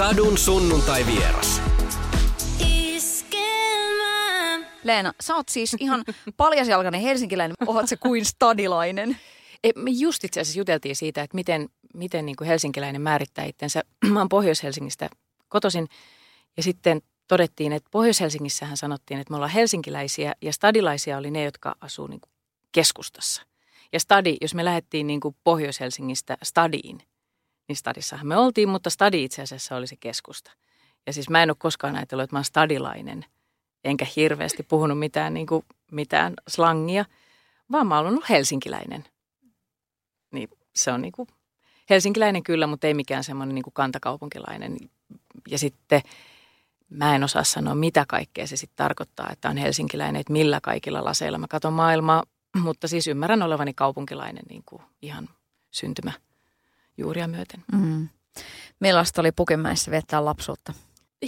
Sadun sunnuntai vieras. Leena, sä oot siis ihan paljasjalkainen helsinkiläinen. Oot se kuin stadilainen? E, me just itse asiassa juteltiin siitä, että miten, miten niin kuin helsinkiläinen määrittää itsensä. Mä oon Pohjois-Helsingistä kotoisin ja sitten todettiin, että Pohjois-Helsingissähän sanottiin, että me ollaan helsinkiläisiä ja stadilaisia oli ne, jotka asuu niin kuin keskustassa. Ja stadi, jos me lähdettiin niin kuin Pohjois-Helsingistä stadiin, niin stadissahan me oltiin, mutta stadi itse asiassa oli se keskusta. Ja siis mä en ole koskaan ajatellut, että mä oon stadilainen, enkä hirveästi puhunut mitään, niin kuin, mitään slangia, vaan mä oon ollut helsinkiläinen. Niin se on niin kuin helsinkiläinen kyllä, mutta ei mikään semmoinen niin kuin kantakaupunkilainen. Ja sitten mä en osaa sanoa, mitä kaikkea se sitten tarkoittaa, että on helsinkiläinen, että millä kaikilla laseilla mä katson maailmaa. Mutta siis ymmärrän olevani kaupunkilainen niin kuin ihan syntymä juuria myöten. Mm. Millaista oli Pukemäessä viettää lapsuutta?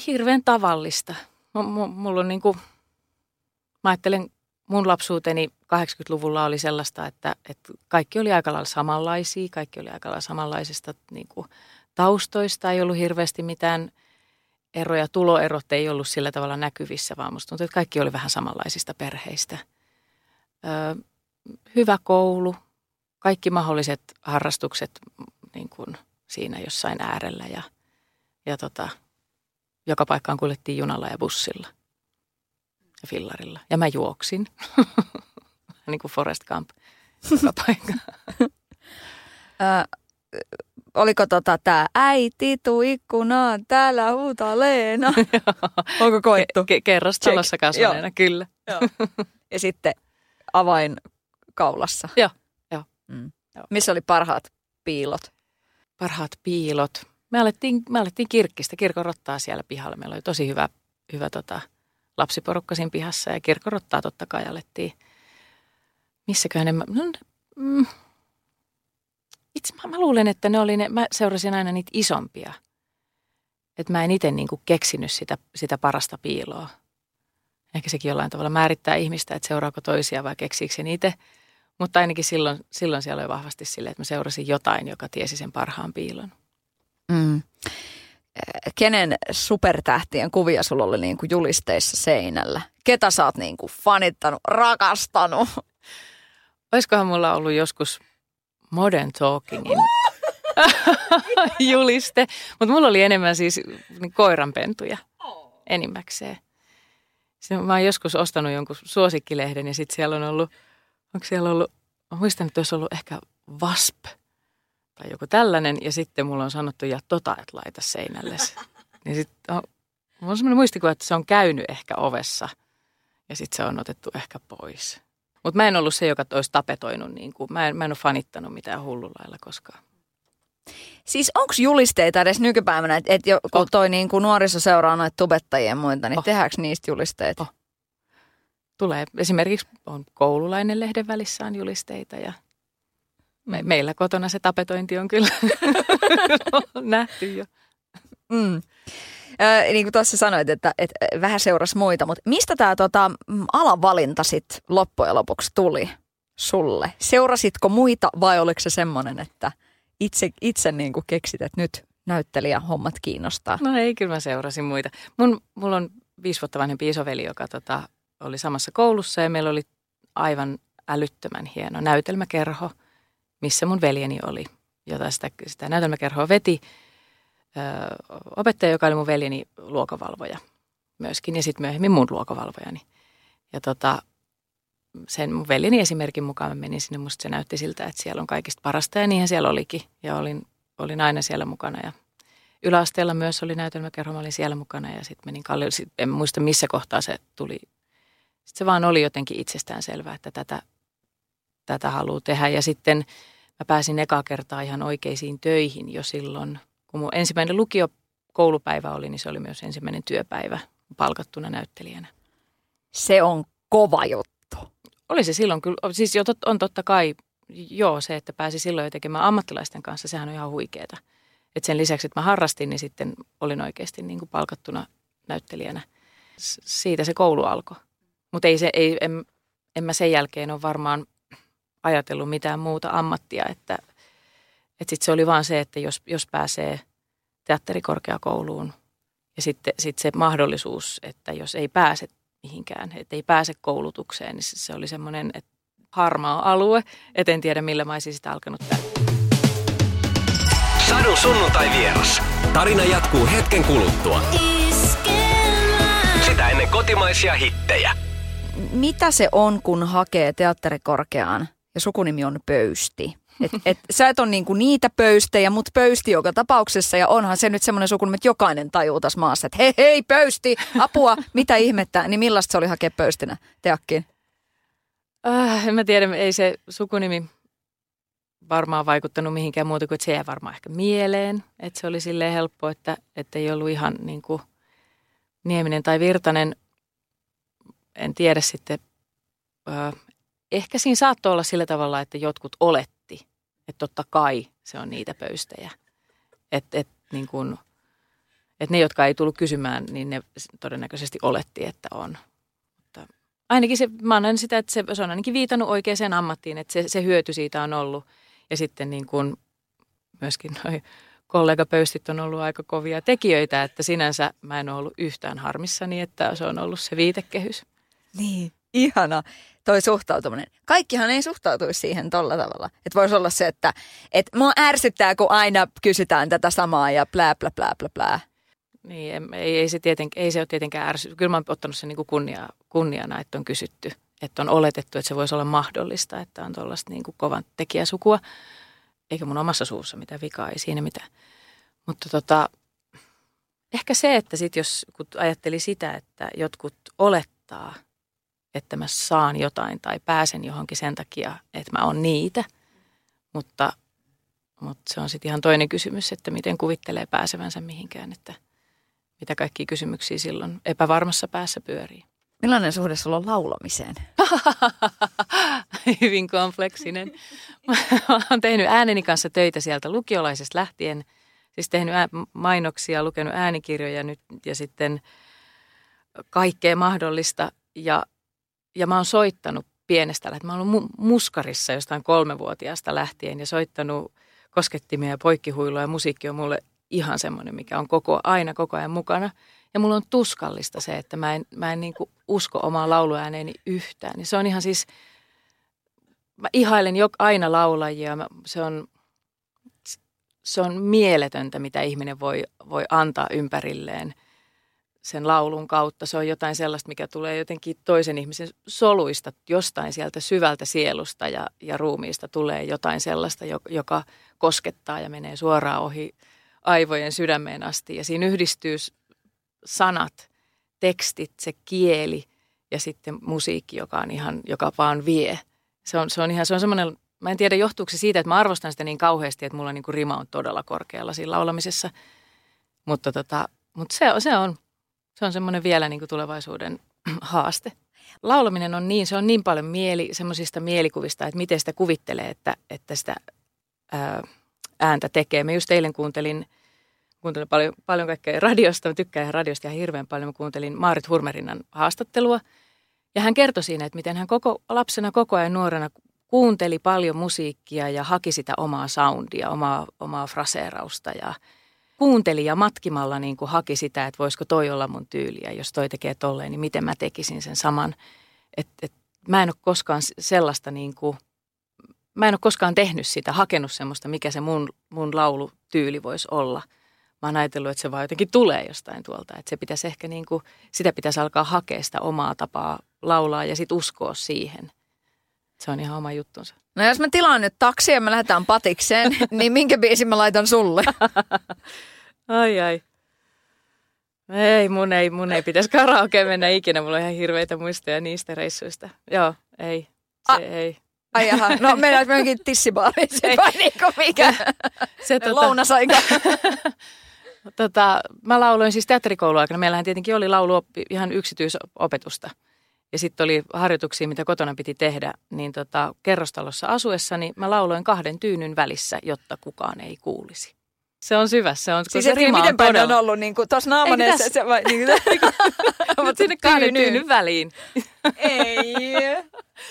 Hirveän tavallista. M- m- mulla on niin kuin, mä ajattelen, mun lapsuuteni 80-luvulla oli sellaista, että, että kaikki oli aika lailla samanlaisia, kaikki oli aika lailla samanlaisista niin kuin, taustoista, ei ollut hirveästi mitään eroja, tuloerot ei ollut sillä tavalla näkyvissä, vaan musta tuntuu, että kaikki oli vähän samanlaisista perheistä. Ö, hyvä koulu, kaikki mahdolliset harrastukset niin kuin siinä jossain äärellä ja, ja tota, joka paikkaan kuljettiin junalla ja bussilla ja fillarilla. Ja mä juoksin, niin kuin Forest Camp joka paikka. oliko tota tää äiti tuu ikkunaan, täällä huutaa Leena. Onko koettu? Ke- kerrostalossa kasvaneena, kyllä. Joo. ja sitten avain kaulassa. Joo, joo. Mm. joo. Missä oli parhaat piilot? Parhaat piilot. Me alettiin, me alettiin kirkkistä, kirkon rottaa siellä pihalla. Meillä oli tosi hyvä, hyvä tota, lapsiporukka siinä pihassa ja kirkon rottaa totta kai alettiin. Missäköhän ne, no, mm, itse mä, mä luulen, että ne oli ne, mä seurasin aina niitä isompia. Että mä en itse niin keksinyt sitä, sitä parasta piiloa. Ehkä sekin jollain tavalla määrittää ihmistä, että seuraako toisia vai keksiikö sen itse. Mutta ainakin silloin, silloin siellä oli vahvasti sille, että mä seurasin jotain, joka tiesi sen parhaan piilon. Mm. Kenen supertähtien kuvia sulla oli niin kuin julisteissa seinällä? Ketä sä oot niin kuin fanittanut, rakastanut? Olisikohan mulla ollut joskus Modern Talkingin juliste, mutta mulla oli enemmän siis niin koiranpentuja enimmäkseen. Sitten mä oon joskus ostanut jonkun suosikkilehden ja sitten siellä on ollut, onko siellä ollut, mä muistan, että olisi ollut ehkä VASP tai joku tällainen. Ja sitten mulla on sanottu, ja tota, että laita seinälle. niin sitten on, mulla on semmoinen muistikuva, että se on käynyt ehkä ovessa ja sitten se on otettu ehkä pois. Mutta mä en ollut se, joka olisi tapetoinut, niin kuin, mä, en, mä en ole fanittanut mitään hullulailla koskaan. Siis onko julisteita edes nykypäivänä, että et kun oh. toi niin kuin nuoriso seuraa noita tubettajia ja muita, niin oh. tehdäänkö niistä julisteita? Oh. Tulee. Esimerkiksi on koululainen lehden välissä on julisteita ja me, meillä kotona se tapetointi on kyllä nähty jo. Mm. Äh, niin kuin tuossa sanoit, että, että vähän seurasi muita, mutta mistä tämä tota, alavalinta sitten loppujen lopuksi tuli sulle? Seurasitko muita vai oliko se semmoinen, että itse, itse niin kuin keksit, että nyt näyttelijä hommat kiinnostaa? No ei, kyllä mä seurasin muita. Mun, mulla on viisi vuotta vanhempi isoveli, joka tota, oli samassa koulussa ja meillä oli aivan älyttömän hieno näytelmäkerho, missä mun veljeni oli, jota sitä, sitä näytelmäkerhoa veti ö, opettaja, joka oli mun veljeni luokavalvoja myöskin ja sitten myöhemmin mun luokavalvojani. Ja tota, sen mun veljeni esimerkin mukaan mä menin sinne, musta se näytti siltä, että siellä on kaikista parasta ja niinhän siellä olikin. Ja olin, olin aina siellä mukana ja yläasteella myös oli näytelmäkerho, mä olin siellä mukana ja sitten menin Kalliolle. En muista missä kohtaa se tuli. Sitten se vaan oli jotenkin itsestään selvää, että tätä, tätä haluaa tehdä. Ja sitten mä pääsin eka kertaa ihan oikeisiin töihin jo silloin. Kun mun ensimmäinen lukio koulupäivä oli, niin se oli myös ensimmäinen työpäivä palkattuna näyttelijänä. Se on kova juttu. Oli se silloin kyllä, siis jo tot, on totta kai, joo se, että pääsi silloin jo tekemään ammattilaisten kanssa, sehän on ihan huikeeta. Et sen lisäksi, että mä harrastin, niin sitten olin oikeasti niin kuin palkattuna näyttelijänä. Siitä se koulu alkoi. Mutta ei se, ei, en, en mä sen jälkeen ole varmaan ajatellut mitään muuta ammattia, että, että sitten se oli vaan se, että jos, jos pääsee teatterikorkeakouluun. Ja sitten sit se mahdollisuus, että jos ei pääse mihinkään, että ei pääse koulutukseen, niin se oli semmoinen että harmaa alue. Et en tiedä, millä mä olisin sitä alkanut täyttää. Sadun sunnuntai vieras. Tarina jatkuu hetken kuluttua. Sitä ennen kotimaisia hittejä. Mitä se on, kun hakee teatterikorkeaan ja sukunimi on Pöysti? Et, et, sä et ole niinku niitä pöystejä, mutta pöysti joka tapauksessa. Ja onhan se nyt semmoinen sukunimi, että jokainen tajuu tässä maassa, että hei hei pöysti, apua, mitä ihmettä. Niin millaista se oli hakea pöystinä teakkiin? Äh, en mä tiedä, ei se sukunimi varmaan vaikuttanut mihinkään muuta kuin, että se jäi varmaan ehkä mieleen. Että se oli silleen helppo, että, että ei ollut ihan niin kuin Nieminen tai Virtanen. En tiedä sitten. Äh, ehkä siinä saattoi olla sillä tavalla, että jotkut oletti, että totta kai se on niitä pöystejä. Että et, niin kuin, et ne, jotka ei tullut kysymään, niin ne todennäköisesti oletti, että on ainakin se, mä annan sitä, että se, se on ainakin viitannut oikeaan ammattiin, että se, se hyöty siitä on ollut. Ja sitten niin kuin myöskin noi kollegapöystit on ollut aika kovia tekijöitä, että sinänsä mä en ole ollut yhtään harmissani, että se on ollut se viitekehys. Niin, ihana toi suhtautuminen. Kaikkihan ei suhtautuisi siihen tolla tavalla. Että voisi olla se, että et mua ärsyttää, kun aina kysytään tätä samaa ja plää, plää, plää, plää, plää. Niin, ei, ei, se tieten, ei se ole tietenkään ärsy. Kyllä mä oon ottanut sen niin kunnia, kunniana, että on kysytty. Että on oletettu, että se voisi olla mahdollista, että on tuollaista niin kovan tekijäsukua. Eikä mun omassa suussa mitään vikaa, ei siinä mitään. Mutta tota, ehkä se, että sit jos kun ajatteli sitä, että jotkut olettaa, että mä saan jotain tai pääsen johonkin sen takia, että mä oon niitä. Mutta, mutta se on sitten ihan toinen kysymys, että miten kuvittelee pääsevänsä mihinkään, että – mitä kaikkia kysymyksiä silloin epävarmassa päässä pyörii. Millainen suhde sulla on laulamiseen? Hyvin kompleksinen. Mä oon tehnyt ääneni kanssa töitä sieltä lukiolaisesta lähtien. Siis tehnyt mainoksia, lukenut äänikirjoja nyt ja sitten kaikkea mahdollista. Ja, ja mä oon soittanut pienestä lähtien. Mä oon ollut muskarissa jostain kolmevuotiaasta lähtien ja soittanut koskettimia ja poikkihuilua ja musiikki on mulle ihan semmoinen, mikä on koko, aina koko ajan mukana. Ja mulla on tuskallista se, että mä en, mä en niin usko omaa lauluääneeni yhtään. Niin se on ihan siis, mä ihailen jo aina laulajia. Mä, se, on, se on mieletöntä, mitä ihminen voi, voi antaa ympärilleen sen laulun kautta. Se on jotain sellaista, mikä tulee jotenkin toisen ihmisen soluista, jostain sieltä syvältä sielusta ja, ja ruumiista tulee jotain sellaista, joka koskettaa ja menee suoraan ohi aivojen sydämeen asti. Ja siinä yhdistyy sanat, tekstit, se kieli ja sitten musiikki, joka, on ihan, joka vaan vie. Se on, se on ihan, se on semmoinen, mä en tiedä johtuuko se siitä, että mä arvostan sitä niin kauheasti, että mulla niin kuin rima on todella korkealla siinä laulamisessa. Mutta, tota, mutta se, se on, se on semmoinen vielä niin kuin tulevaisuuden haaste. Laulaminen on niin, se on niin paljon mieli, semmoisista mielikuvista, että miten sitä kuvittelee, että, että sitä ää, ääntä tekee. Mä just eilen kuuntelin, kuuntelin paljon, paljon kaikkea radiosta, mä tykkään radiosta ihan hirveän paljon. Mä kuuntelin Maarit Hurmerinnan haastattelua ja hän kertoi siinä, että miten hän koko, lapsena koko ajan nuorena kuunteli paljon musiikkia ja haki sitä omaa soundia, omaa, omaa fraseerausta ja kuunteli ja matkimalla niin kuin haki sitä, että voisiko toi olla mun tyyliä, jos toi tekee tolleen, niin miten mä tekisin sen saman. Et, et, mä en ole koskaan sellaista niin kuin – mä en ole koskaan tehnyt sitä, hakenut semmoista, mikä se mun, mun laulutyyli voisi olla. Mä oon ajatellut, että se vaan jotenkin tulee jostain tuolta. Että se pitäisi ehkä niin kuin, sitä pitäisi alkaa hakea sitä omaa tapaa laulaa ja sitten uskoa siihen. Se on ihan oma juttunsa. No jos mä tilaan nyt taksia ja me lähdetään patikseen, niin minkä biisin mä laitan sulle? ai ai. Ei, mun ei, mun ei pitäisi karaoke mennä ikinä. Mulla on ihan hirveitä muistoja niistä reissuista. Joo, ei. Se A- ei. Ai jaha, no mennään johonkin tissibaariin, se vai niinku mikä se, tota, lounasaika. tota, mä lauloin siis teatterikouluaikana. Meillähän tietenkin oli laulu ihan yksityisopetusta. Ja sitten oli harjoituksia, mitä kotona piti tehdä. Niin tota, kerrostalossa asuessani mä lauloin kahden tyynyn välissä, jotta kukaan ei kuulisi. Se on syvä, se on, siis se rima miten on todella... on ollut niin kuin tuossa naamaneessa? Se, vai, niin, Mutta sinne kahden tyynyn väliin. ei.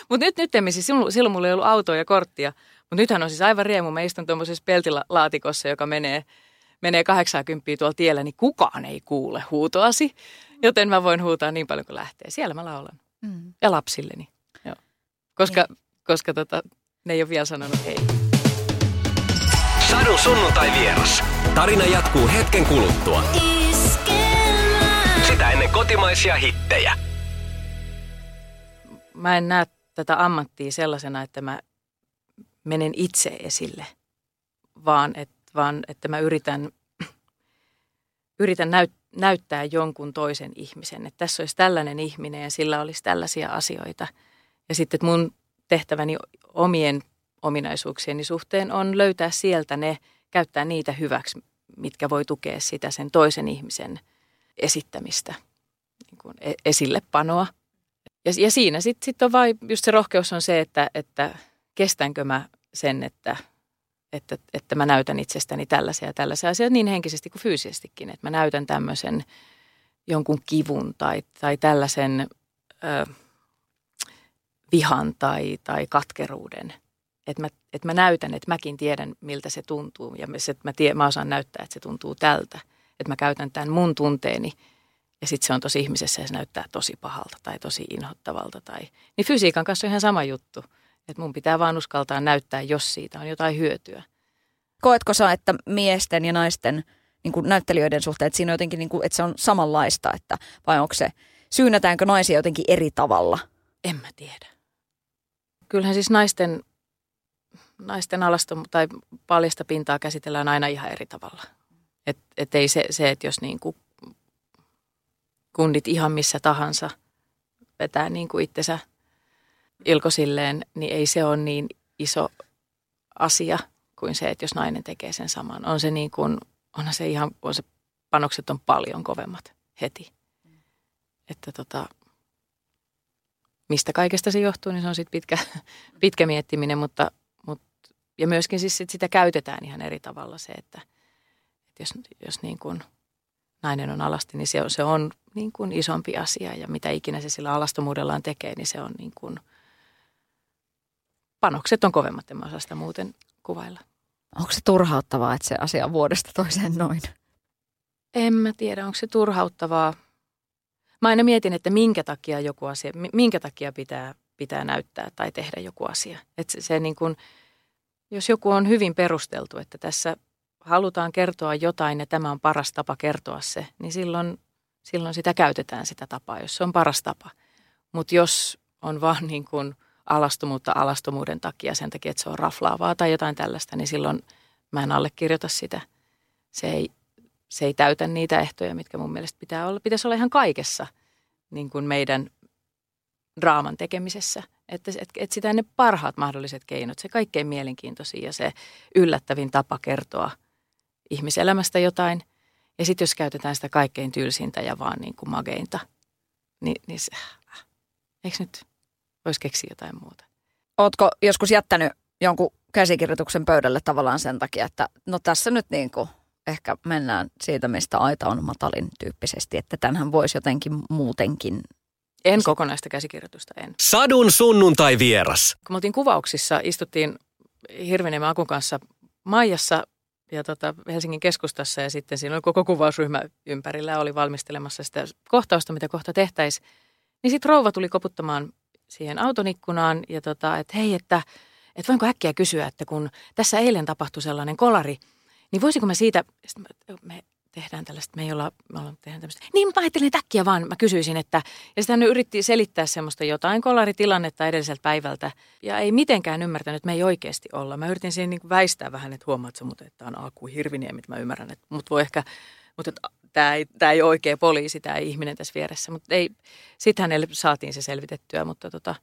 Mutta nyt, nyt emme siis, silloin, silloin mulla ei ollut autoa ja korttia. Mutta nythän on siis aivan riemu. Mä istun tuommoisessa peltilaatikossa, joka menee, menee 80 tuolla tiellä, niin kukaan ei kuule huutoasi. Joten mä voin huutaa niin paljon kuin lähtee. Siellä mä laulan. Mm. Ja lapsilleni. Joo. Koska, koska tota, ne ei ole vielä sanonut ei. Sadun sunnuntai vieras. Tarina jatkuu hetken kuluttua. Sitä ennen kotimaisia hittejä. Mä en näe tätä ammattia sellaisena, että mä menen itse esille, vaan, et, vaan että mä yritän, yritän näyt, näyttää jonkun toisen ihmisen. Että tässä olisi tällainen ihminen ja sillä olisi tällaisia asioita. Ja sitten että mun tehtäväni omien ominaisuuksieni suhteen on löytää sieltä ne, käyttää niitä hyväksi, mitkä voi tukea sitä sen toisen ihmisen esittämistä, niin kuin e- esillepanoa. Ja, ja siinä sitten sit on vain, just se rohkeus on se, että, että kestänkö mä sen, että, että, että mä näytän itsestäni tällaisia ja tällaisia asioita niin henkisesti kuin fyysisestikin. Että mä näytän tämmöisen jonkun kivun tai, tai tällaisen ö, vihan tai, tai katkeruuden. Että mä, että mä näytän, että mäkin tiedän, miltä se tuntuu ja se, että mä, tie, mä osaan näyttää, että se tuntuu tältä. Että mä käytän tämän mun tunteeni ja sitten se on tosi ihmisessä ja se näyttää tosi pahalta tai tosi inhottavalta. Tai... Niin fysiikan kanssa on ihan sama juttu. Että mun pitää vaan uskaltaa näyttää, jos siitä on jotain hyötyä. Koetko sä, että miesten ja naisten niin kuin näyttelijöiden suhteen, että siinä on jotenkin, niin kuin, että se on samanlaista, että vai onko se, syynätäänkö naisia jotenkin eri tavalla? En mä tiedä. Kyllähän siis naisten, naisten alasta tai paljasta pintaa käsitellään aina ihan eri tavalla. Et, et ei se, se, että jos niin kuin kundit ihan missä tahansa vetää niin kuin itsensä ilkosilleen, niin ei se ole niin iso asia kuin se, että jos nainen tekee sen saman. On se niin kuin, onhan se ihan, on se panokset on paljon kovemmat heti. Että tota, mistä kaikesta se johtuu, niin se on sitten pitkä, pitkä miettiminen, mutta, mutta ja myöskin siis sit sitä käytetään ihan eri tavalla se, että, että jos, jos niin kuin nainen on alasti, niin se on, se on niin kuin isompi asia ja mitä ikinä se sillä alastomuudellaan tekee, niin se on niin kuin, panokset on kovemmat, en mä osaa sitä muuten kuvailla. Onko se turhauttavaa, että se asia on vuodesta toiseen noin? En mä tiedä, onko se turhauttavaa. Mä aina mietin, että minkä takia joku asia, minkä takia pitää, pitää näyttää tai tehdä joku asia. Että se, se niin kuin, jos joku on hyvin perusteltu, että tässä halutaan kertoa jotain ja tämä on paras tapa kertoa se, niin silloin, silloin sitä käytetään sitä tapaa, jos se on paras tapa. Mutta jos on vaan niin kuin alastomuutta alastomuuden takia sen takia, että se on raflaavaa tai jotain tällaista, niin silloin mä en allekirjoita sitä. Se ei, se ei täytä niitä ehtoja, mitkä mun mielestä pitää olla. Pitäisi olla ihan kaikessa niin kuin meidän draaman tekemisessä. Että, että etsitään ne parhaat mahdolliset keinot, se kaikkein mielenkiintoisin ja se yllättävin tapa kertoa ihmiselämästä jotain. Ja sitten jos käytetään sitä kaikkein tylsintä ja vaan niin kuin mageinta, niin, niin se, äh, eikö nyt voisi keksiä jotain muuta? Ootko joskus jättänyt jonkun käsikirjoituksen pöydälle tavallaan sen takia, että no tässä nyt niin kuin ehkä mennään siitä, mistä aita on matalin tyyppisesti, että tämähän voisi jotenkin muutenkin en kokonaista käsikirjoitusta, en. Sadun sunnuntai vieras. Kun me oltiin kuvauksissa, istuttiin Hirveniemen Akun kanssa Maijassa ja tota Helsingin keskustassa ja sitten siinä oli koko kuvausryhmä ympärillä oli valmistelemassa sitä kohtausta, mitä kohta tehtäisiin. Niin sitten rouva tuli koputtamaan siihen auton ikkunaan ja tota, että hei, että, että voinko äkkiä kysyä, että kun tässä eilen tapahtui sellainen kolari, niin voisiko mä siitä, me tehdään tällaista, me ei olla, me ollaan tehdään tämmöistä. Niin, mä ajattelin, että äkkiä vaan mä kysyisin, että, ja sitten hän yritti selittää semmoista jotain kolaritilannetta edelliseltä päivältä, ja ei mitenkään ymmärtänyt, että me ei oikeasti olla. Mä yritin siinä niin väistää vähän, että huomaat sä mutta että on Aku Hirviniemi, mä ymmärrän, että mut voi ehkä, mutta tämä ei, tämä ei ole oikea poliisi, tämä ihminen tässä vieressä, mutta ei, sitten hänelle saatiin se selvitettyä, mutta tota,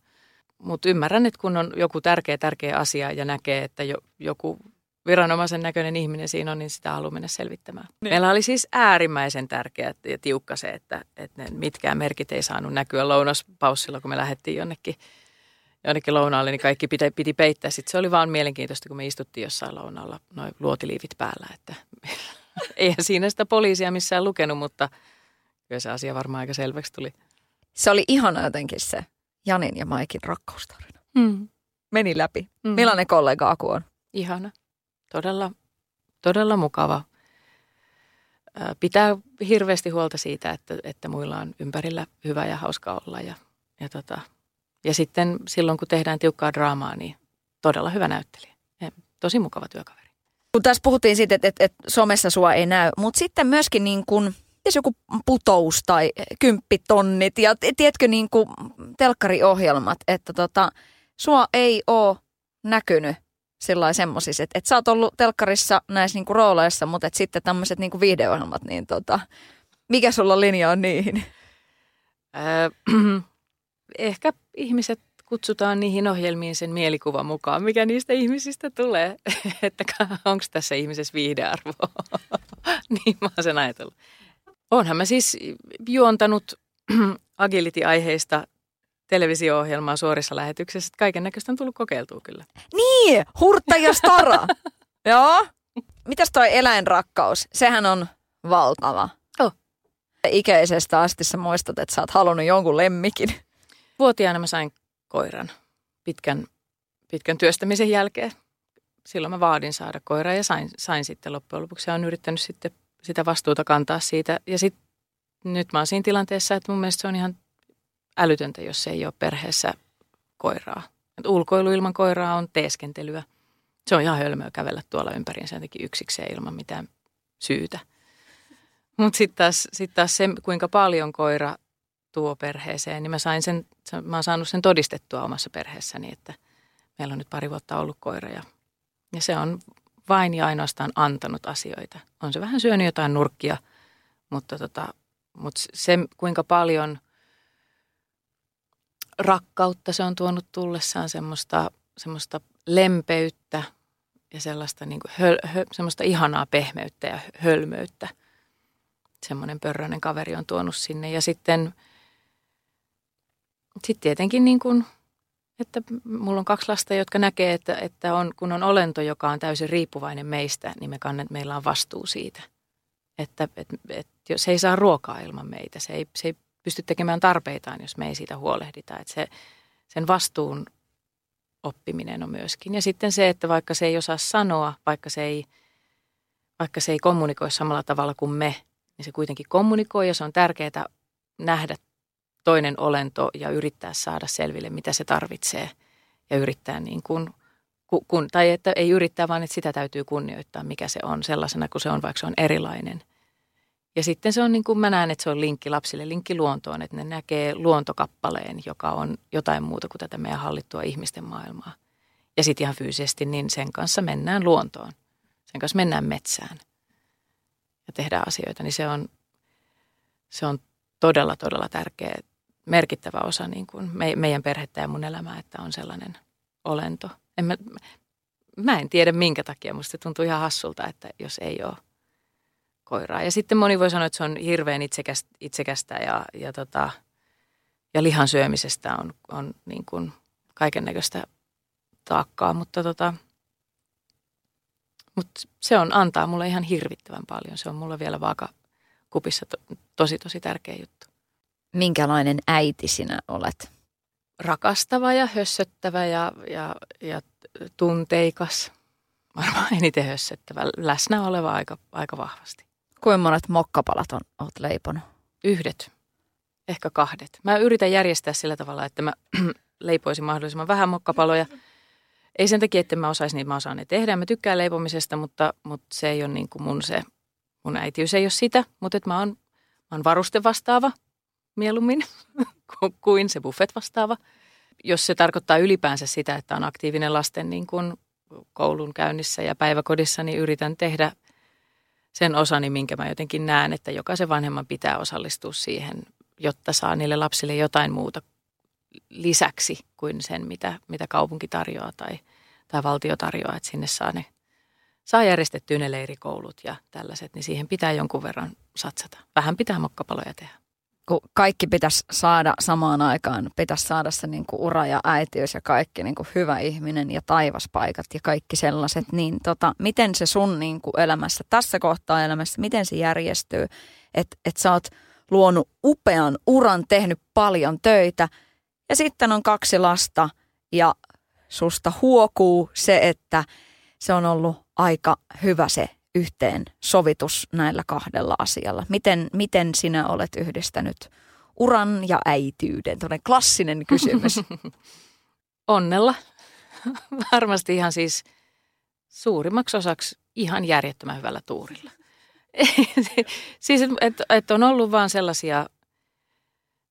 mutta ymmärrän, että kun on joku tärkeä, tärkeä asia ja näkee, että jo, joku viranomaisen näköinen ihminen siinä on, niin sitä haluaa mennä selvittämään. Niin. Meillä oli siis äärimmäisen tärkeä ja tiukka se, että, että ne mitkään merkit ei saanut näkyä lounaspaussilla, kun me lähdettiin jonnekin, jonnekin lounaalle, niin kaikki piti, piti peittää. Sitten se oli vaan mielenkiintoista, kun me istuttiin jossain lounaalla noin luotiliivit päällä, että eihän siinä sitä poliisia missään lukenut, mutta kyllä se asia varmaan aika selväksi tuli. Se oli ihana jotenkin se Janin ja Maikin rakkaustarina. Mm. Meni läpi. Mm. Millainen kollega Aku on? Ihana todella, todella mukava. pitää hirveästi huolta siitä, että, että muilla on ympärillä hyvä ja hauska olla. Ja, ja, tota, ja sitten silloin, kun tehdään tiukkaa draamaa, niin todella hyvä näyttelijä. Ja tosi mukava työkaveri. Kun tässä puhuttiin siitä, että, että, että somessa sua ei näy, mutta sitten myöskin niin kuin, joku putous tai kymppitonnit ja tiedätkö niin kuin telkkariohjelmat, että tota, sua ei ole näkynyt sillä semmoisissa, että, että sä oot ollut telkkarissa näissä niinku rooleissa, mutta että sitten tämmöiset niinku videohjelmat, niin tota, mikä sulla linja on niihin? Öö, ehkä ihmiset kutsutaan niihin ohjelmiin sen mielikuvan mukaan, mikä niistä ihmisistä tulee, että onko tässä ihmisessä viihdearvoa. niin mä oon sen ajatellut. Onhan mä siis juontanut agility-aiheista televisio-ohjelmaa suorissa lähetyksissä. Kaiken näköistä on tullut kokeiltua kyllä. Niin, hurtta ja stara. Joo. Mitäs toi eläinrakkaus? Sehän on valtava. Oh. Ikäisestä asti sä muistat, että sä oot halunnut jonkun lemmikin. Vuotiaana mä sain koiran pitkän, pitkän työstämisen jälkeen. Silloin mä vaadin saada koiraa ja sain, sain sitten loppujen lopuksi. Ja olen yrittänyt sitten sitä vastuuta kantaa siitä. Ja sitten nyt mä oon siinä tilanteessa, että mun mielestä se on ihan älytöntä, jos ei ole perheessä koiraa. Et ulkoilu ilman koiraa on teeskentelyä. Se on ihan hölmöä kävellä tuolla ympäriinsä jotenkin yksikseen ilman mitään syytä. Mutta sitten taas, sit taas se, kuinka paljon koira tuo perheeseen, niin mä, sain sen, mä oon saanut sen todistettua omassa perheessäni, että meillä on nyt pari vuotta ollut koira ja, ja se on vain ja ainoastaan antanut asioita. On se vähän syönyt jotain nurkkia, mutta, tota, mutta se kuinka paljon – rakkautta se on tuonut tullessaan, semmoista, semmoista lempeyttä ja sellaista niin kuin höl, hö, semmoista ihanaa pehmeyttä ja hölmöyttä. Semmoinen pörröinen kaveri on tuonut sinne. Ja sitten sit tietenkin niin kuin, että mulla on kaksi lasta, jotka näkee, että, että on, kun on olento, joka on täysin riippuvainen meistä, niin me kannet, meillä on vastuu siitä. Että et, et, se ei saa ruokaa ilman meitä, se ei, se ei pysty tekemään tarpeitaan, jos me ei siitä huolehdita. Että se, sen vastuun oppiminen on myöskin. Ja sitten se, että vaikka se ei osaa sanoa, vaikka se ei, vaikka se ei kommunikoi samalla tavalla kuin me, niin se kuitenkin kommunikoi ja se on tärkeää nähdä toinen olento ja yrittää saada selville, mitä se tarvitsee ja yrittää niin kuin, kun, tai että ei yrittää, vaan että sitä täytyy kunnioittaa, mikä se on sellaisena kuin se on, vaikka se on erilainen. Ja sitten se on niin kuin mä näen, että se on linkki lapsille, linkki luontoon, että ne näkee luontokappaleen, joka on jotain muuta kuin tätä meidän hallittua ihmisten maailmaa. Ja sitten ihan fyysisesti, niin sen kanssa mennään luontoon. Sen kanssa mennään metsään ja tehdään asioita, niin se on, se on todella, todella tärkeä, merkittävä osa niin kuin me, meidän perhettä ja mun elämää, että on sellainen olento. En mä, mä en tiedä minkä takia, musta se tuntuu ihan hassulta, että jos ei ole koiraa. Ja sitten moni voi sanoa, että se on hirveän itsekästä, itsekästä ja, ja, tota, ja lihan syömisestä on, on niin kuin kaiken näköistä taakkaa, mutta, tota, mutta se on, antaa mulle ihan hirvittävän paljon. Se on mulle vielä vaakakupissa to, tosi, tosi tärkeä juttu. Minkälainen äiti sinä olet? Rakastava ja hössöttävä ja, ja, ja tunteikas. Varmaan eniten hössöttävä, läsnä oleva aika, aika vahvasti. Kuinka monet mokkapalat on, olet leiponut? Yhdet, ehkä kahdet. Mä yritän järjestää sillä tavalla, että mä leipoisin mahdollisimman vähän mokkapaloja. Ei sen takia, että mä osaisin niitä, mä osaan ne tehdä. Mä tykkään leipomisesta, mutta, mutta se ei ole niin kuin mun se, mun äitiys ei ole sitä. Mutta että mä oon, mä oon varuste vastaava mieluummin kuin se buffet vastaava. Jos se tarkoittaa ylipäänsä sitä, että on aktiivinen lasten niin kuin koulun käynnissä ja päiväkodissa, niin yritän tehdä – sen osani, minkä mä jotenkin näen, että jokaisen vanhemman pitää osallistua siihen, jotta saa niille lapsille jotain muuta lisäksi kuin sen, mitä, mitä kaupunki tarjoaa tai, tai valtio tarjoaa, että sinne saa, ne, saa järjestettyä ne leirikoulut ja tällaiset, niin siihen pitää jonkun verran satsata. Vähän pitää mokkapaloja tehdä kun kaikki pitäisi saada samaan aikaan, pitäisi saada se niin kuin ura ja äitiys ja kaikki niin kuin hyvä ihminen ja taivaspaikat ja kaikki sellaiset, niin tota, miten se sun niin kuin elämässä, tässä kohtaa elämässä, miten se järjestyy, että et sä oot luonut upean uran, tehnyt paljon töitä ja sitten on kaksi lasta ja susta huokuu se, että se on ollut aika hyvä se yhteen sovitus näillä kahdella asialla? Miten, miten sinä olet yhdistänyt uran ja äityyden? Tuollainen klassinen kysymys. Onnella. Varmasti ihan siis suurimmaksi osaksi ihan järjettömän hyvällä tuurilla. siis, että et, on ollut vaan sellaisia,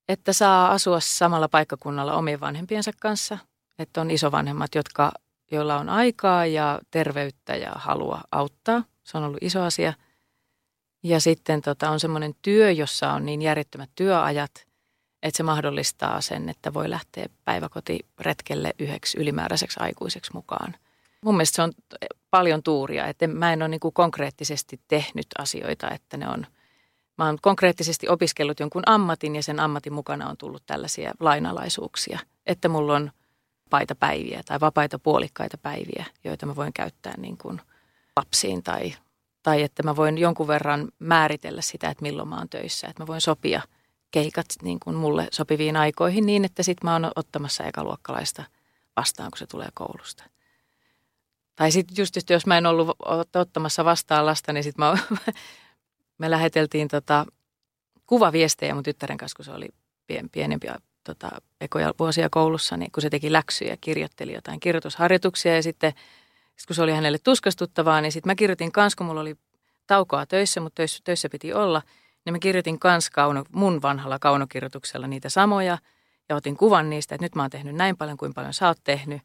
että saa asua samalla paikkakunnalla omien vanhempiensa kanssa. Että on isovanhemmat, jotka, joilla on aikaa ja terveyttä ja halua auttaa. Se on ollut iso asia. Ja sitten tota, on semmoinen työ, jossa on niin järjettömät työajat, että se mahdollistaa sen, että voi lähteä päiväkotiretkelle yhdeksi ylimääräiseksi aikuiseksi mukaan. Mun mielestä se on paljon tuuria, että mä en ole niin konkreettisesti tehnyt asioita, että ne on, mä oon konkreettisesti opiskellut jonkun ammatin ja sen ammatin mukana on tullut tällaisia lainalaisuuksia, että mulla on vapaita päiviä tai vapaita puolikkaita päiviä, joita mä voin käyttää niin kuin lapsiin tai, tai että mä voin jonkun verran määritellä sitä, että milloin mä oon töissä, että mä voin sopia – keikat niin kuin mulle sopiviin aikoihin niin, että sitten mä oon ottamassa ekaluokkalaista vastaan, kun se tulee koulusta. Tai sitten just, just jos mä en ollut ottamassa vastaan lasta, niin sitten me läheteltiin tota, kuvaviestejä mun tyttären kanssa, kun se oli pien, pienempi tota, ekoja vuosia koulussa, niin kun se teki läksyjä, kirjoitteli jotain kirjoitusharjoituksia ja sitten sit kun se oli hänelle tuskastuttavaa, niin sitten mä kirjoitin kanssa, kun mulla oli taukoa töissä, mutta töissä, töissä piti olla – niin mä kirjoitin kans kauno, mun vanhalla kaunokirjoituksella niitä samoja ja otin kuvan niistä, että nyt mä oon tehnyt näin paljon kuin paljon sä oot tehnyt.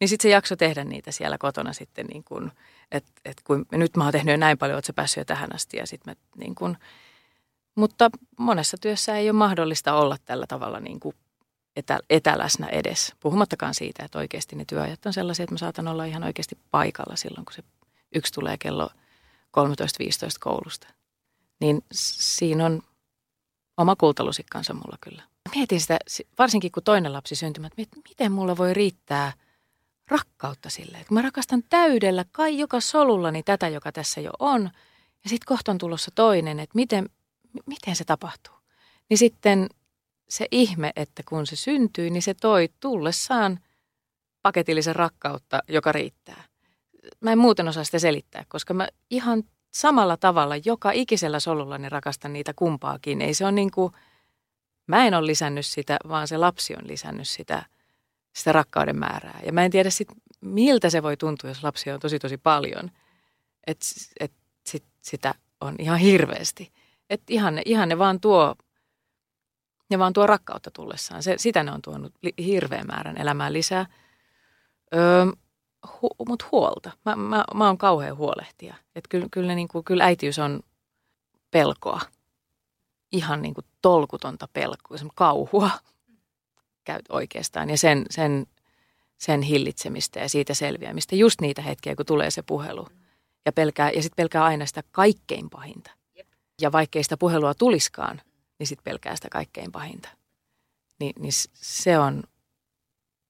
Niin sitten se jakso tehdä niitä siellä kotona sitten niin kuin, että et kun nyt mä oon tehnyt näin paljon, oot sä päässyt jo tähän asti ja sitten mä niin kuin, mutta monessa työssä ei ole mahdollista olla tällä tavalla niin kuin etä, etäläsnä edes. Puhumattakaan siitä, että oikeasti ne työajat on sellaisia, että mä saatan olla ihan oikeasti paikalla silloin, kun se yksi tulee kello 13.15 koulusta niin siinä on oma kultalusikkansa mulla kyllä. Mietin sitä, varsinkin kun toinen lapsi syntyi, että miten mulla voi riittää rakkautta sille. Että mä rakastan täydellä kai joka solullani tätä, joka tässä jo on. Ja sitten kohta on tulossa toinen, että miten, miten se tapahtuu. Niin sitten se ihme, että kun se syntyi, niin se toi tullessaan paketillisen rakkautta, joka riittää. Mä en muuten osaa sitä selittää, koska mä ihan samalla tavalla joka ikisellä solulla niin rakastan niitä kumpaakin. Ei se on niin kuin, mä en ole lisännyt sitä, vaan se lapsi on lisännyt sitä, sitä rakkauden määrää. Ja mä en tiedä sit, miltä se voi tuntua, jos lapsia on tosi tosi paljon. Että et sit, sitä on ihan hirveästi. Että ihan, ne, ihan ne vaan tuo, ne vaan tuo rakkautta tullessaan. Se, sitä ne on tuonut hirveän määrän elämään lisää. Öö, hu, mut huolta. Mä, mä, mä oon kauhean huolehtija. Et kyllä, kyllä, niin kuin, kyllä äitiys on pelkoa. Ihan niin kuin tolkutonta pelkoa, kauhua käyt oikeastaan. Ja sen, sen, sen hillitsemistä ja siitä selviämistä. Just niitä hetkiä, kun tulee se puhelu. Ja, pelkää, ja sitten pelkää aina sitä kaikkein pahinta. Ja vaikkei sitä puhelua tuliskaan, niin sitten pelkää sitä kaikkein pahinta. Ni, niin se on,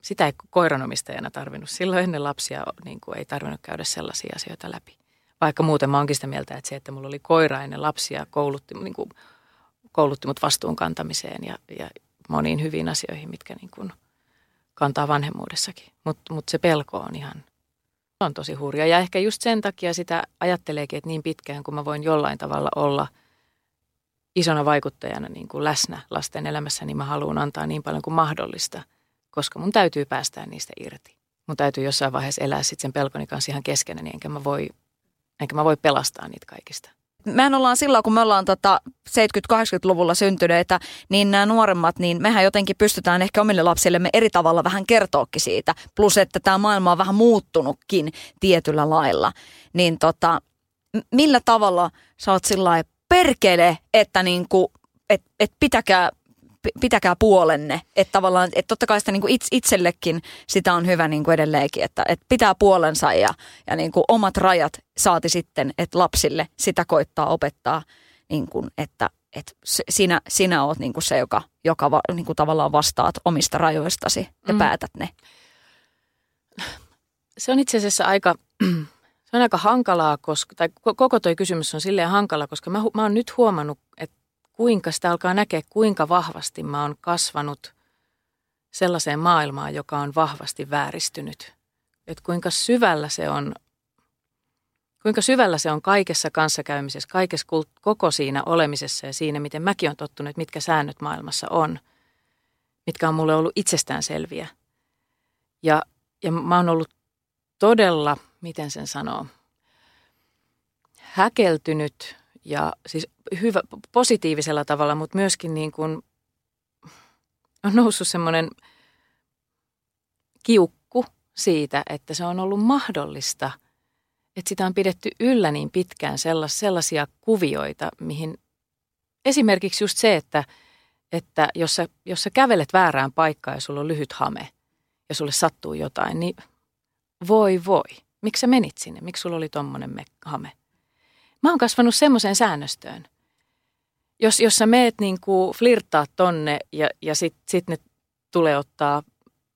sitä ei koiranomistajana tarvinnut. Silloin ennen lapsia niin kuin ei tarvinnut käydä sellaisia asioita läpi. Vaikka muuten mä onkin sitä mieltä, että se, että mulla oli koira ennen lapsia, koulutti, niin kuin, koulutti mut vastuun kantamiseen ja, ja moniin hyviin asioihin, mitkä niin kuin kantaa vanhemmuudessakin. Mutta mut se pelko on ihan, on tosi hurja. Ja ehkä just sen takia sitä ajatteleekin, että niin pitkään kun mä voin jollain tavalla olla isona vaikuttajana niin kuin läsnä lasten elämässä, niin mä haluan antaa niin paljon kuin mahdollista – koska mun täytyy päästää niistä irti. Mun täytyy jossain vaiheessa elää sitten sen pelkoni kanssa ihan keskenä, niin enkä mä voi, enkä mä voi pelastaa niitä kaikista. Mehän ollaan silloin, kun me ollaan tota 70-80-luvulla syntyneitä, niin nämä nuoremmat, niin mehän jotenkin pystytään ehkä omille lapsillemme eri tavalla vähän kertoakin siitä. Plus, että tämä maailma on vähän muuttunutkin tietyllä lailla. Niin tota, millä tavalla sä oot sillä perkele, että niinku, et, et pitäkää pitäkää puolenne. Että tavallaan, että totta kai sitä niin kuin itsellekin sitä on hyvä niin kuin edelleenkin, että, että pitää puolensa ja, ja niin kuin omat rajat saati sitten, että lapsille sitä koittaa opettaa, niin kuin, että, että sinä, sinä oot niin kuin se, joka, joka va, niin kuin tavallaan vastaat omista rajoistasi ja mm. päätät ne. Se on itse asiassa aika, se on aika hankalaa, koska, tai koko tuo kysymys on silleen hankala, koska mä, mä oon nyt huomannut, että kuinka sitä alkaa näkeä, kuinka vahvasti mä oon kasvanut sellaiseen maailmaan, joka on vahvasti vääristynyt. Että kuinka syvällä se on kuinka syvällä se on kaikessa kanssakäymisessä, kaikessa koko siinä olemisessa ja siinä, miten mäkin olen tottunut, mitkä säännöt maailmassa on, mitkä on mulle ollut itsestäänselviä. Ja, ja mä oon ollut todella, miten sen sanoo, häkeltynyt ja siis hyvä, positiivisella tavalla, mutta myöskin niin kuin on noussut semmoinen kiukku siitä, että se on ollut mahdollista, että sitä on pidetty yllä niin pitkään sellaisia kuvioita, mihin esimerkiksi just se, että, että jos, sä, jos sä kävelet väärään paikkaan ja sulla on lyhyt hame ja sulle sattuu jotain, niin voi voi, miksi sä menit sinne, miksi sulla oli tommonen hame? Mä oon kasvanut semmoiseen säännöstöön. Jos, jos sä meet niin kuin flirttaa tonne ja, ja sit, sit ne tulee ottaa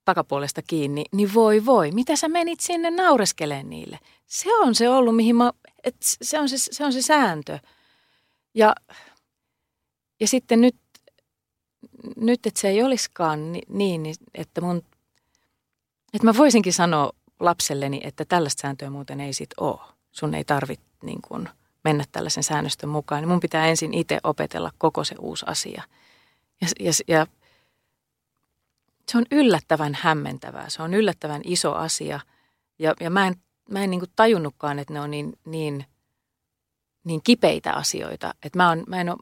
takapuolesta kiinni, niin voi voi, mitä sä menit sinne naureskeleen niille? Se on se ollut, mihin mä, et se, on se, se on se sääntö. Ja, ja sitten nyt, nyt, että se ei olisikaan niin, niin että mun, että mä voisinkin sanoa lapselleni, että tällaista sääntöä muuten ei sit ole. Sun ei tarvitse niin kuin – mennä tällaisen säännöstön mukaan, niin mun pitää ensin itse opetella koko se uusi asia. Ja, ja, ja se on yllättävän hämmentävää, se on yllättävän iso asia. Ja, ja mä en, mä en niin tajunnutkaan, että ne on niin, niin, niin kipeitä asioita. Että mä, on, mä, en ole,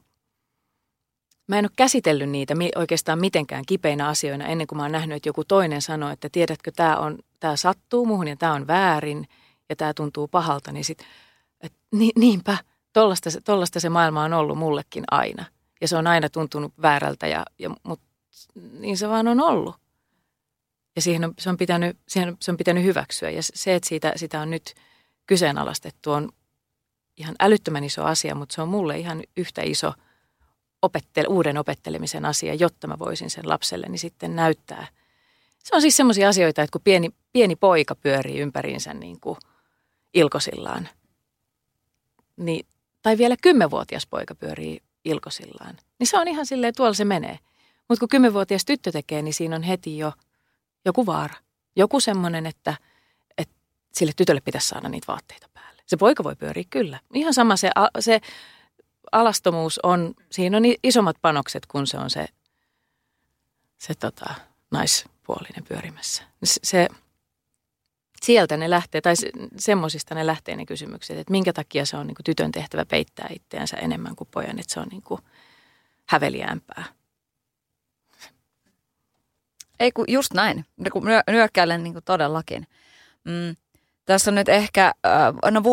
mä en ole käsitellyt niitä oikeastaan mitenkään kipeinä asioina ennen kuin mä oon nähnyt, että joku toinen sanoo, että tiedätkö, tämä, on, tämä sattuu muuhun ja tämä on väärin ja tämä tuntuu pahalta, niin sitten et ni, niinpä, tollasta tollasta se maailma on ollut mullekin aina. Ja se on aina tuntunut väärältä, ja, ja, mutta niin se vaan on ollut. Ja siihen on, se, on pitänyt, siihen se on pitänyt hyväksyä. Ja se, että siitä, sitä on nyt kyseenalaistettu, on ihan älyttömän iso asia, mutta se on mulle ihan yhtä iso opettel, uuden opettelemisen asia, jotta mä voisin sen lapselleni sitten näyttää. Se on siis semmoisia asioita, että kun pieni, pieni poika pyörii ympäriinsä niin kuin ilkosillaan – niin, tai vielä kymmenvuotias poika pyörii ilkosillaan, niin se on ihan silleen, tuolla se menee. Mutta kun kymmenvuotias tyttö tekee, niin siinä on heti jo joku vaara. Joku semmoinen, että, että sille tytölle pitäisi saada niitä vaatteita päälle. Se poika voi pyöriä kyllä. Ihan sama se, se alastomuus on, siinä on isommat panokset kuin se on se, se tota, naispuolinen pyörimässä. Se, se sieltä ne lähtee, tai semmoisista ne lähtee ne kysymykset, että minkä takia se on niin kuin tytön tehtävä peittää itseänsä enemmän kuin pojan, että se on niin kuin häveliämpää. Ei kun just näin, nyökkäilen niin kuin todellakin. Mm, tässä on nyt ehkä äh, no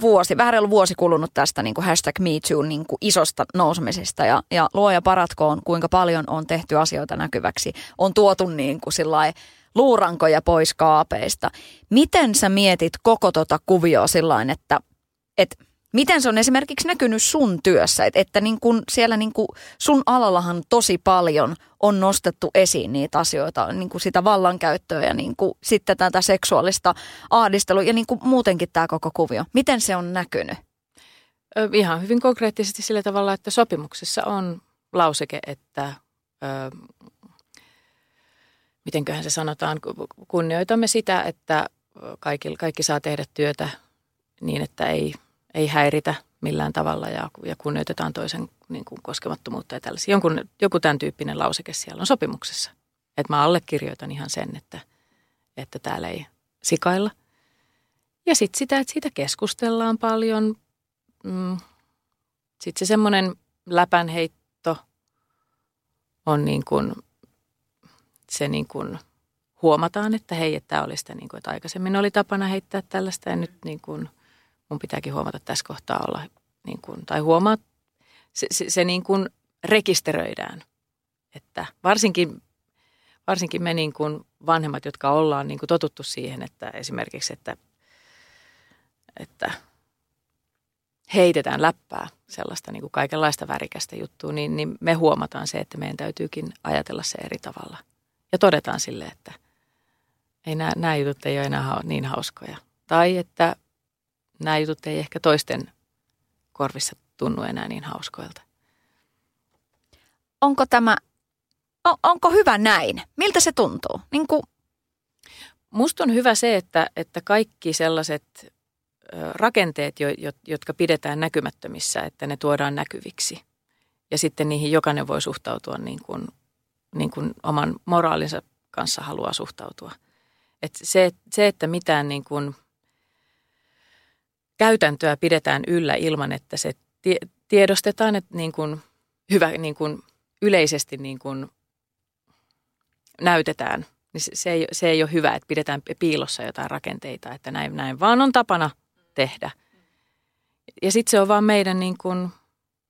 vuosi, vähän reilu vuosi kulunut tästä niin kuin hashtag MeToo niin kuin isosta nousemisesta ja, ja luoja paratkoon, kuinka paljon on tehty asioita näkyväksi. On tuotu niin kuin sillai, luurankoja pois kaapeista. Miten sä mietit koko tota kuvioa sillain, että, että miten se on esimerkiksi näkynyt sun työssä, että, että niin kun siellä niin kun sun alallahan tosi paljon on nostettu esiin niitä asioita, niin kuin sitä vallankäyttöä ja niin kuin sitten tätä seksuaalista ahdistelua ja niin kuin muutenkin tämä koko kuvio. Miten se on näkynyt? Ihan hyvin konkreettisesti sillä tavalla, että sopimuksessa on lauseke, että mitenköhän se sanotaan, kunnioitamme sitä, että kaikki, kaikki saa tehdä työtä niin, että ei, ei häiritä millään tavalla ja, ja kunnioitetaan toisen niin kuin koskemattomuutta ja tällaisia. Jonkun, joku tämän tyyppinen lauseke siellä on sopimuksessa. Että mä allekirjoitan ihan sen, että, että täällä ei sikailla. Ja sitten sitä, että siitä keskustellaan paljon. Mm. Sitten se semmoinen läpänheitto on niin kuin se niin kuin huomataan, että hei, että tämä oli sitä, niin kuin, että aikaisemmin oli tapana heittää tällaista ja nyt niin kuin, mun pitääkin huomata tässä kohtaa olla, niin kuin, tai huomaa, se, se, se niin kuin rekisteröidään. Että varsinkin, varsinkin me niin kuin vanhemmat, jotka ollaan niin kuin totuttu siihen, että esimerkiksi, että, että heitetään läppää sellaista niin kuin kaikenlaista värikästä juttua, niin, niin me huomataan se, että meidän täytyykin ajatella se eri tavalla – ja todetaan sille, että ei nämä, nämä jutut ei ole enää niin hauskoja. Tai että nämä jutut ei ehkä toisten korvissa tunnu enää niin hauskoilta. Onko tämä, on, onko hyvä näin? Miltä se tuntuu? Niin kuin... Musta on hyvä se, että, että kaikki sellaiset rakenteet, jotka pidetään näkymättömissä, että ne tuodaan näkyviksi. Ja sitten niihin jokainen voi suhtautua niin kuin, niin kuin oman moraalinsa kanssa haluaa suhtautua. Et se, se, että mitään niin kuin käytäntöä pidetään yllä ilman, että se tiedostetaan, että niin kuin hyvä niin kuin yleisesti niin kuin näytetään, niin se ei, se ei ole hyvä, että pidetään piilossa jotain rakenteita, että näin, näin vaan on tapana tehdä. Ja sitten se on vaan meidän, niin kuin,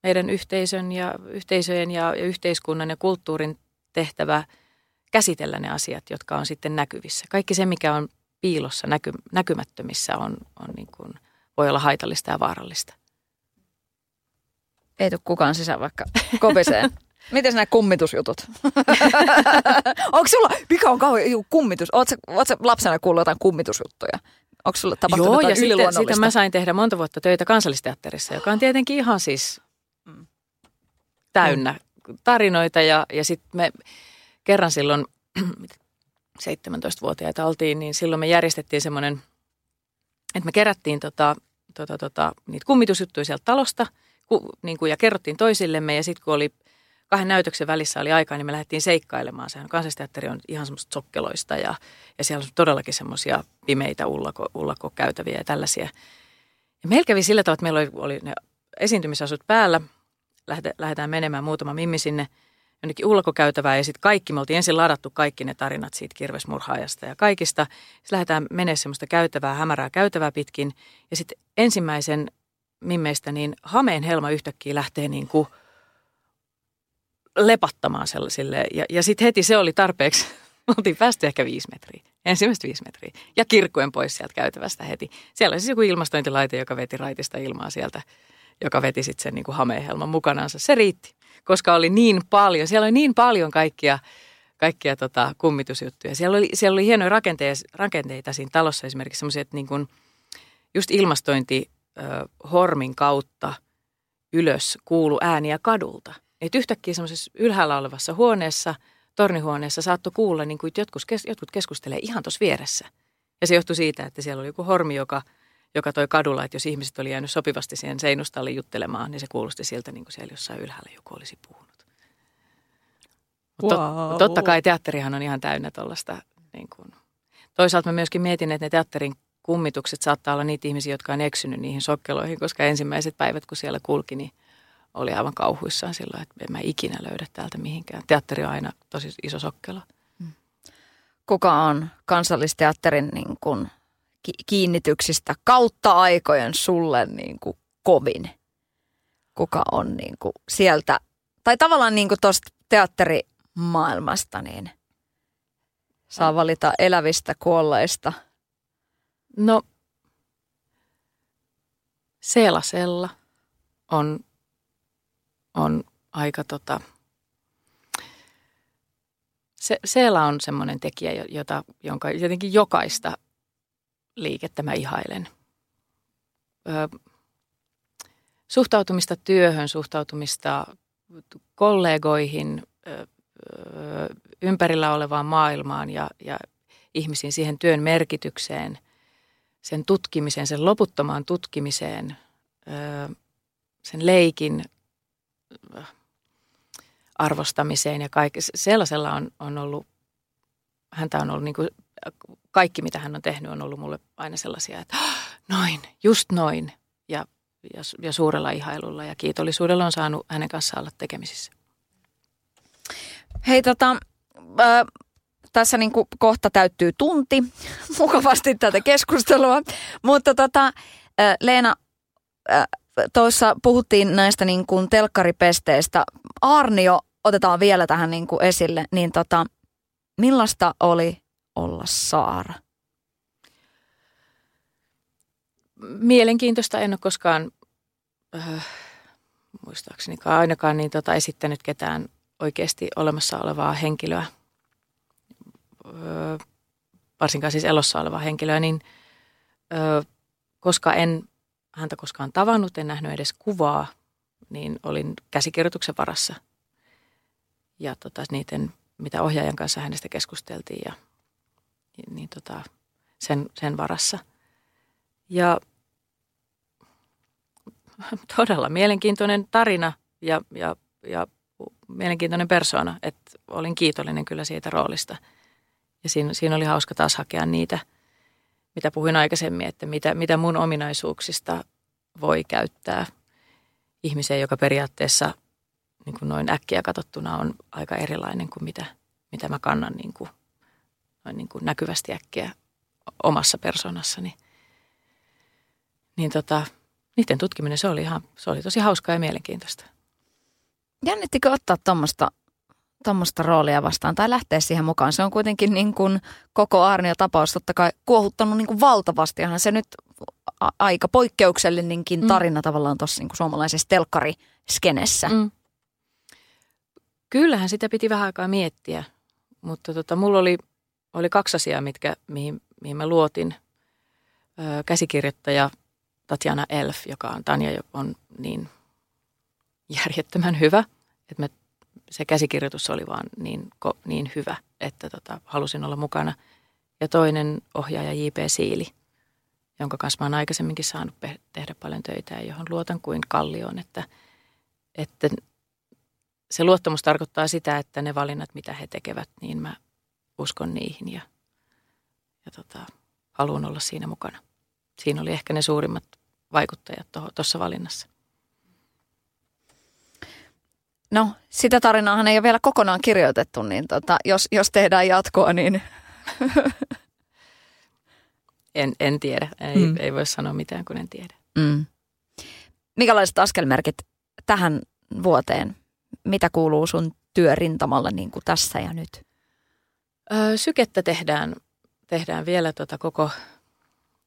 meidän yhteisön ja yhteisöjen ja, ja yhteiskunnan ja kulttuurin tehtävä käsitellä ne asiat, jotka on sitten näkyvissä. Kaikki se, mikä on piilossa, näky, näkymättömissä, on, on niin kuin, voi olla haitallista ja vaarallista. Ei tule kukaan sisään vaikka kopiseen. Miten nämä kummitusjutut? Onko sulla, mikä on kauhean kummitus? Oletko, oletko lapsena kuullut jotain kummitusjuttuja? Onko sulla tapahtunut Joo, ja sitten, sitten mä sain tehdä monta vuotta töitä kansallisteatterissa, joka on tietenkin ihan siis mm. Tarinoita. Ja, ja sitten me kerran silloin, 17-vuotiaita oltiin, niin silloin me järjestettiin semmoinen, että me kerättiin tota, tota, tota, niitä kummitusjuttuja sieltä talosta ku, niin kuin, ja kerrottiin toisillemme. Ja sitten kun oli kahden näytöksen välissä oli aikaa, niin me lähdettiin seikkailemaan. Sehän kansallisteatteri on ihan semmoista sokkeloista ja, ja siellä on todellakin semmoisia pimeitä ullako, ullakokäytäviä ja tällaisia. Ja meillä kävi sillä tavalla, että meillä oli, oli ne esiintymisasut päällä. Lähde, lähdetään menemään muutama mimmi sinne jonnekin ullakokäytävään ja sitten kaikki, me oltiin ensin ladattu kaikki ne tarinat siitä kirvesmurhaajasta ja kaikista. Sitten lähdetään menemään semmoista käytävää, hämärää käytävää pitkin ja sitten ensimmäisen mimmeistä niin hameen helma yhtäkkiä lähtee niin kuin – lepattamaan sellaisille. Ja, ja sitten heti se oli tarpeeksi. Me oltiin päästy ehkä viisi metriä, ensimmäistä viisi metriä. Ja kirkkuen pois sieltä käytävästä heti. Siellä oli siis joku ilmastointilaite, joka veti raitista ilmaa sieltä, joka veti sitten sen niin kuin hameenhelman mukanansa. Se riitti, koska oli niin paljon, siellä oli niin paljon kaikkia, kaikkia tota, kummitusjuttuja. Siellä oli, siellä oli hienoja rakenteita, rakenteita siinä talossa, esimerkiksi semmoisia, niin kuin just ilmastointi hormin kautta ylös kuulu ääniä kadulta. Että yhtäkkiä semmoisessa ylhäällä olevassa huoneessa, tornihuoneessa saattoi kuulla, niin kuin jotkut, jotkut keskustelee ihan tuossa vieressä. Ja se johtui siitä, että siellä oli joku hormi, joka, joka toi kadulla, että jos ihmiset oli jäänyt sopivasti siihen seinustalle juttelemaan, niin se kuulosti siltä, niin kuin siellä jossain ylhäällä joku olisi puhunut. Mutta wow. totta kai teatterihan on ihan täynnä tuollaista. Niin kuin. Toisaalta mä myöskin mietin, että ne teatterin kummitukset saattaa olla niitä ihmisiä, jotka on eksynyt niihin sokkeloihin, koska ensimmäiset päivät, kun siellä kulki, niin oli aivan kauhuissaan silloin, että en mä ikinä löydä täältä mihinkään. Teatteri on aina tosi iso sokkelo. Mm. Kuka on kansallisteatterin niin kuin kiinnityksistä kautta aikojen sulle niin kuin kovin? Kuka on niin kuin sieltä, tai tavallaan niin kuin tuosta teatterimaailmasta, niin saa valita elävistä kuolleista? No, Seelasella on on aika tota, se, siellä on semmoinen tekijä, jota, jonka jotenkin jokaista liikettä mä ihailen. Ö, suhtautumista työhön, suhtautumista kollegoihin, ö, ympärillä olevaan maailmaan ja, ja ihmisiin siihen työn merkitykseen, sen tutkimiseen, sen loputtomaan tutkimiseen, ö, sen leikin arvostamiseen ja kaikki. Sellaisella on, on ollut, häntä on ollut niin kuin, kaikki mitä hän on tehnyt on ollut mulle aina sellaisia, että noin, just noin. Ja, ja, ja suurella ihailulla ja kiitollisuudella on saanut hänen kanssaan olla tekemisissä. Hei tota, äh, tässä niin kuin kohta täyttyy tunti mukavasti tätä keskustelua, mutta tota, äh, Leena, äh, tuossa puhuttiin näistä niin kuin telkkaripesteistä. Arnio otetaan vielä tähän niin kuin esille, niin tota, millaista oli olla Saara? Mielenkiintoista. En ole koskaan, äh, muistaakseni ainakaan niin tota, esittänyt ketään oikeasti olemassa olevaa henkilöä, äh, varsinkaan siis elossa olevaa henkilöä, niin äh, koska en häntä koskaan tavannut, en nähnyt edes kuvaa, niin olin käsikirjoituksen varassa. Ja tota, niiden, mitä ohjaajan kanssa hänestä keskusteltiin ja niin tota, sen, sen varassa. Ja todella mielenkiintoinen tarina ja, ja, ja mielenkiintoinen persoona, että olin kiitollinen kyllä siitä roolista. Ja siinä, siinä oli hauska taas hakea niitä, mitä puhuin aikaisemmin, että mitä, mitä mun ominaisuuksista voi käyttää ihmiseen, joka periaatteessa niin kuin noin äkkiä katsottuna on aika erilainen kuin mitä, mitä mä kannan niin kuin, noin niin kuin näkyvästi äkkiä omassa persoonassani. Niin tota, niiden tutkiminen, se oli, ihan, se oli tosi hauskaa ja mielenkiintoista. Jännittikö ottaa tuommoista tuommoista roolia vastaan tai lähteä siihen mukaan. Se on kuitenkin niin kuin koko Arnio-tapaus totta kai kuohuttanut niin kuin valtavasti. Onhan se nyt a- aika poikkeuksellinenkin mm. tarina mm. tavallaan tuossa niin kuin suomalaisessa telkkariskenessä. Mm. Kyllähän sitä piti vähän aikaa miettiä, mutta tota, mulla oli, oli kaksi asiaa, mitkä, mihin, mihin mä luotin. Ö, käsikirjoittaja Tatjana Elf, joka on Tanja, on niin järjettömän hyvä, että me, se käsikirjoitus oli vaan niin, niin hyvä, että tota, halusin olla mukana. Ja toinen ohjaaja J.P. Siili, jonka kanssa mä oon aikaisemminkin saanut tehdä paljon töitä ja johon luotan kuin kallioon, että, että se luottamus tarkoittaa sitä, että ne valinnat, mitä he tekevät, niin mä uskon niihin ja, ja tota, haluan olla siinä mukana. Siinä oli ehkä ne suurimmat vaikuttajat tuossa valinnassa. No, sitä tarinaahan ei ole vielä kokonaan kirjoitettu, niin tota, jos, jos tehdään jatkoa, niin... en, en tiedä. Ei, mm. ei voi sanoa mitään, kun en tiedä. Mm. Minkälaiset askelmerkit tähän vuoteen? Mitä kuuluu sun työrintamalla niin kuin tässä ja nyt? Sykettä tehdään, tehdään vielä tota koko,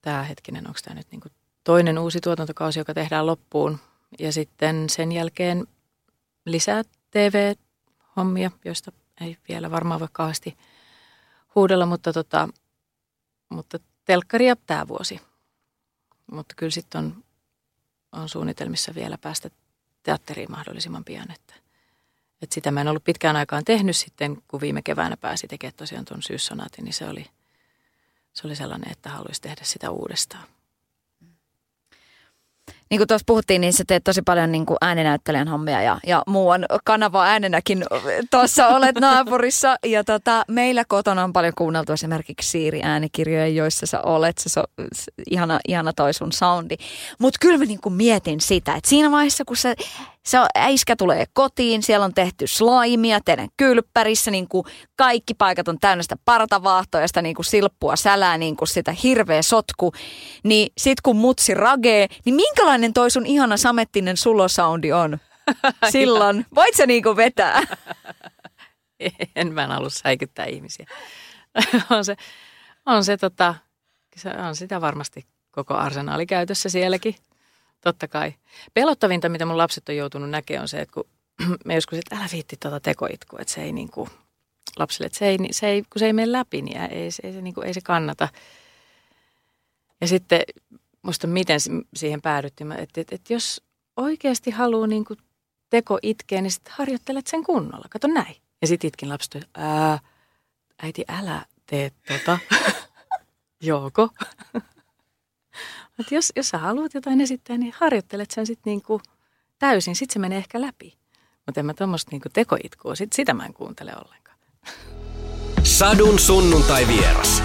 tämä hetkinen, onko tämä nyt niin kuin toinen uusi tuotantokausi, joka tehdään loppuun. Ja sitten sen jälkeen lisää TV-hommia, joista ei vielä varmaan voi kauheasti huudella, mutta, tota, mutta telkkaria tämä vuosi. Mutta kyllä sitten on, on suunnitelmissa vielä päästä teatteriin mahdollisimman pian. Että, että sitä mä en ollut pitkään aikaan tehnyt sitten, kun viime keväänä pääsi tekemään tosiaan tuon syyssonaatin, niin se oli, se oli sellainen, että haluaisi tehdä sitä uudestaan niin kuin tuossa puhuttiin, niin sä teet tosi paljon niin kuin ääninäyttelijän hommia ja, ja muuan kanava äänenäkin tuossa olet naapurissa. Ja tota, meillä kotona on paljon kuunneltu esimerkiksi Siiri-äänikirjoja, joissa sä olet. Se, on ihana, ihana toi sun soundi. Mutta kyllä mä niin kuin mietin sitä, että siinä vaiheessa kun se, se äiskä tulee kotiin, siellä on tehty slaimia teidän kylppärissä, niin kuin kaikki paikat on täynnä sitä partavaahtoa ja sitä niin kuin silppua sälää, niin kuin sitä hirveä sotku. Niin sit kun mutsi ragee, niin minkälainen toi sun ihana samettinen sulosoundi on silloin? Voit sä niin kuin vetää? en mä en halua säikyttää ihmisiä. on se, on se tota, on sitä varmasti koko arsenaali käytössä sielläkin. Totta kai. Pelottavinta, mitä mun lapset on joutunut näkemään, on se, että kun me joskus, että älä viitti tuota tekoitkua, että se ei niin kuin, lapsille, että se ei, se ei, kun se ei mene läpi, niin ei, ei, se, niin kuin, ei se kannata. Ja sitten musta miten siihen päädyttiin, että, että, että jos oikeasti haluaa niin kuin teko itkeä, niin sitten harjoittelet sen kunnolla. Kato näin. Ja sitten itkin lapset, ää, äiti älä tee tota. Joko. Mutta jos, jos sä haluat jotain esittää, niin harjoittelet sen sitten niinku täysin. Sitten se menee ehkä läpi. Mutta en mä tuommoista niinku tekoitkua, sit, sitä mä en kuuntele ollenkaan. Sadun sunnuntai vieras.